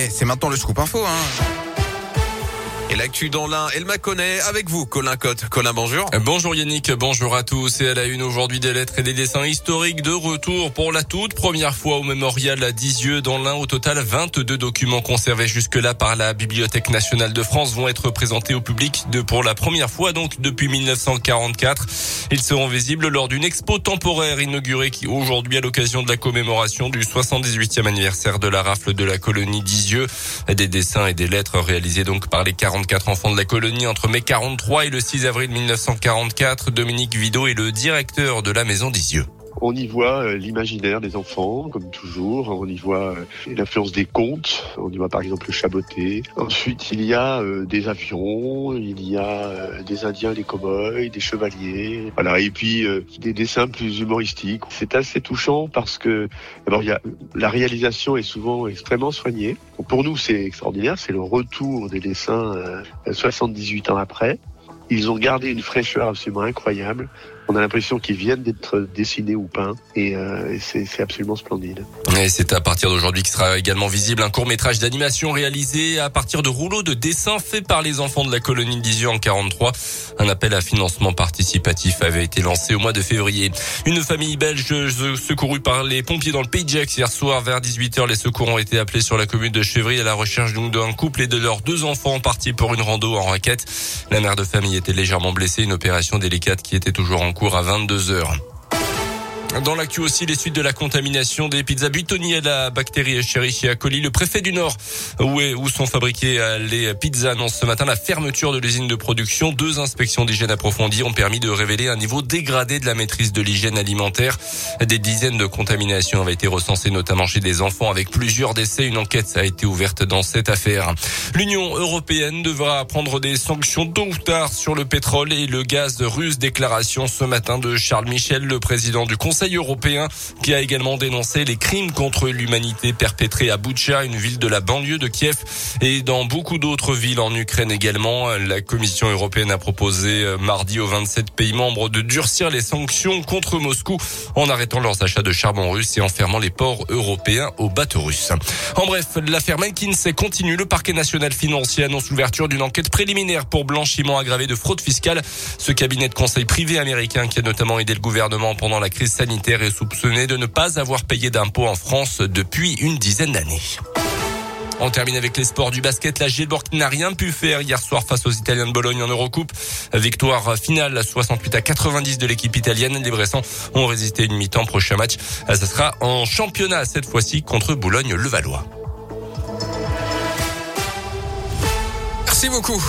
Et c'est maintenant le scoop info. Hein. Et l'actu dans l'un, elle m'a connaît avec vous, Colin Cotte. Colin, bonjour. Bonjour Yannick, bonjour à tous. Et à la une aujourd'hui des lettres et des dessins historiques de retour pour la toute première fois au mémorial à Dizieux. Dans l'un, au total, 22 documents conservés jusque-là par la Bibliothèque nationale de France vont être présentés au public de, pour la première fois, donc depuis 1944. Ils seront visibles lors d'une expo temporaire inaugurée qui aujourd'hui à l'occasion de la commémoration du 78e anniversaire de la rafle de la colonie d'Izieux. Des dessins et des lettres réalisés donc par les 40 44 enfants de la colonie entre mai 43 et le 6 avril 1944. Dominique Vidot est le directeur de la maison d'Isieux. On y voit euh, l'imaginaire des enfants, comme toujours. On y voit euh, l'influence des contes. On y voit par exemple le chaboté. Ensuite, il y a euh, des avions, il y a des Indiens, des cow-boys, des chevaliers. Voilà. Et puis des dessins plus humoristiques. C'est assez touchant parce que d'abord, y a la réalisation est souvent extrêmement soignée. Pour nous, c'est extraordinaire. C'est le retour des dessins 78 ans après. Ils ont gardé une fraîcheur absolument incroyable. On a l'impression qu'ils viennent d'être dessinés ou peints et, euh, c'est absolument splendide. Et c'est à partir d'aujourd'hui qu'il sera également visible un court métrage d'animation réalisé à partir de rouleaux de dessins faits par les enfants de la colonie d'Isieux en 43. Un appel à financement participatif avait été lancé au mois de février. Une famille belge secourue par les pompiers dans le Pays de Gex hier soir vers 18h. Les secours ont été appelés sur la commune de Chevry à la recherche d'un couple et de leurs deux enfants partis pour une rando en raquette. La mère de famille était légèrement blessée. Une opération délicate qui était toujours en cours à 22 heures. Dans l'actu aussi, les suites de la contamination des pizzas Buitoni à la bactérie Escherichia coli. Le préfet du Nord, où, sont fabriquées euh, les pizzas, annonce ce matin la fermeture de l'usine de production. Deux inspections d'hygiène approfondies ont permis de révéler un niveau dégradé de la maîtrise de l'hygiène alimentaire. Des dizaines de contaminations avaient été recensées, notamment chez des enfants avec plusieurs décès. Une enquête a été ouverte dans cette affaire. L'Union européenne devra prendre des sanctions tôt ou tard sur le pétrole et le gaz russe. Déclaration ce matin de Charles Michel, le président du Conseil Conseil européen qui a également dénoncé les crimes contre l'humanité perpétrés à Boutcha, une ville de la banlieue de Kiev et dans beaucoup d'autres villes en Ukraine également. La Commission européenne a proposé euh, mardi aux 27 pays membres de durcir les sanctions contre Moscou en arrêtant leurs achats de charbon russe et en fermant les ports européens aux bateaux russes. En bref, l'affaire McKinsey continue. Le parquet national financier annonce l'ouverture d'une enquête préliminaire pour blanchiment aggravé de fraude fiscale. Ce cabinet de conseil privé américain qui a notamment aidé le gouvernement pendant la crise sanitaire sanitaire est soupçonné de ne pas avoir payé d'impôts en France depuis une dizaine d'années. On termine avec les sports du basket. La Gilborg n'a rien pu faire hier soir face aux Italiens de Bologne en Eurocoupe. Victoire finale 68 à 90 de l'équipe italienne. Les Bressans ont résisté une mi-temps. Prochain match, ça sera en championnat cette fois-ci contre Boulogne-Levallois. Merci beaucoup.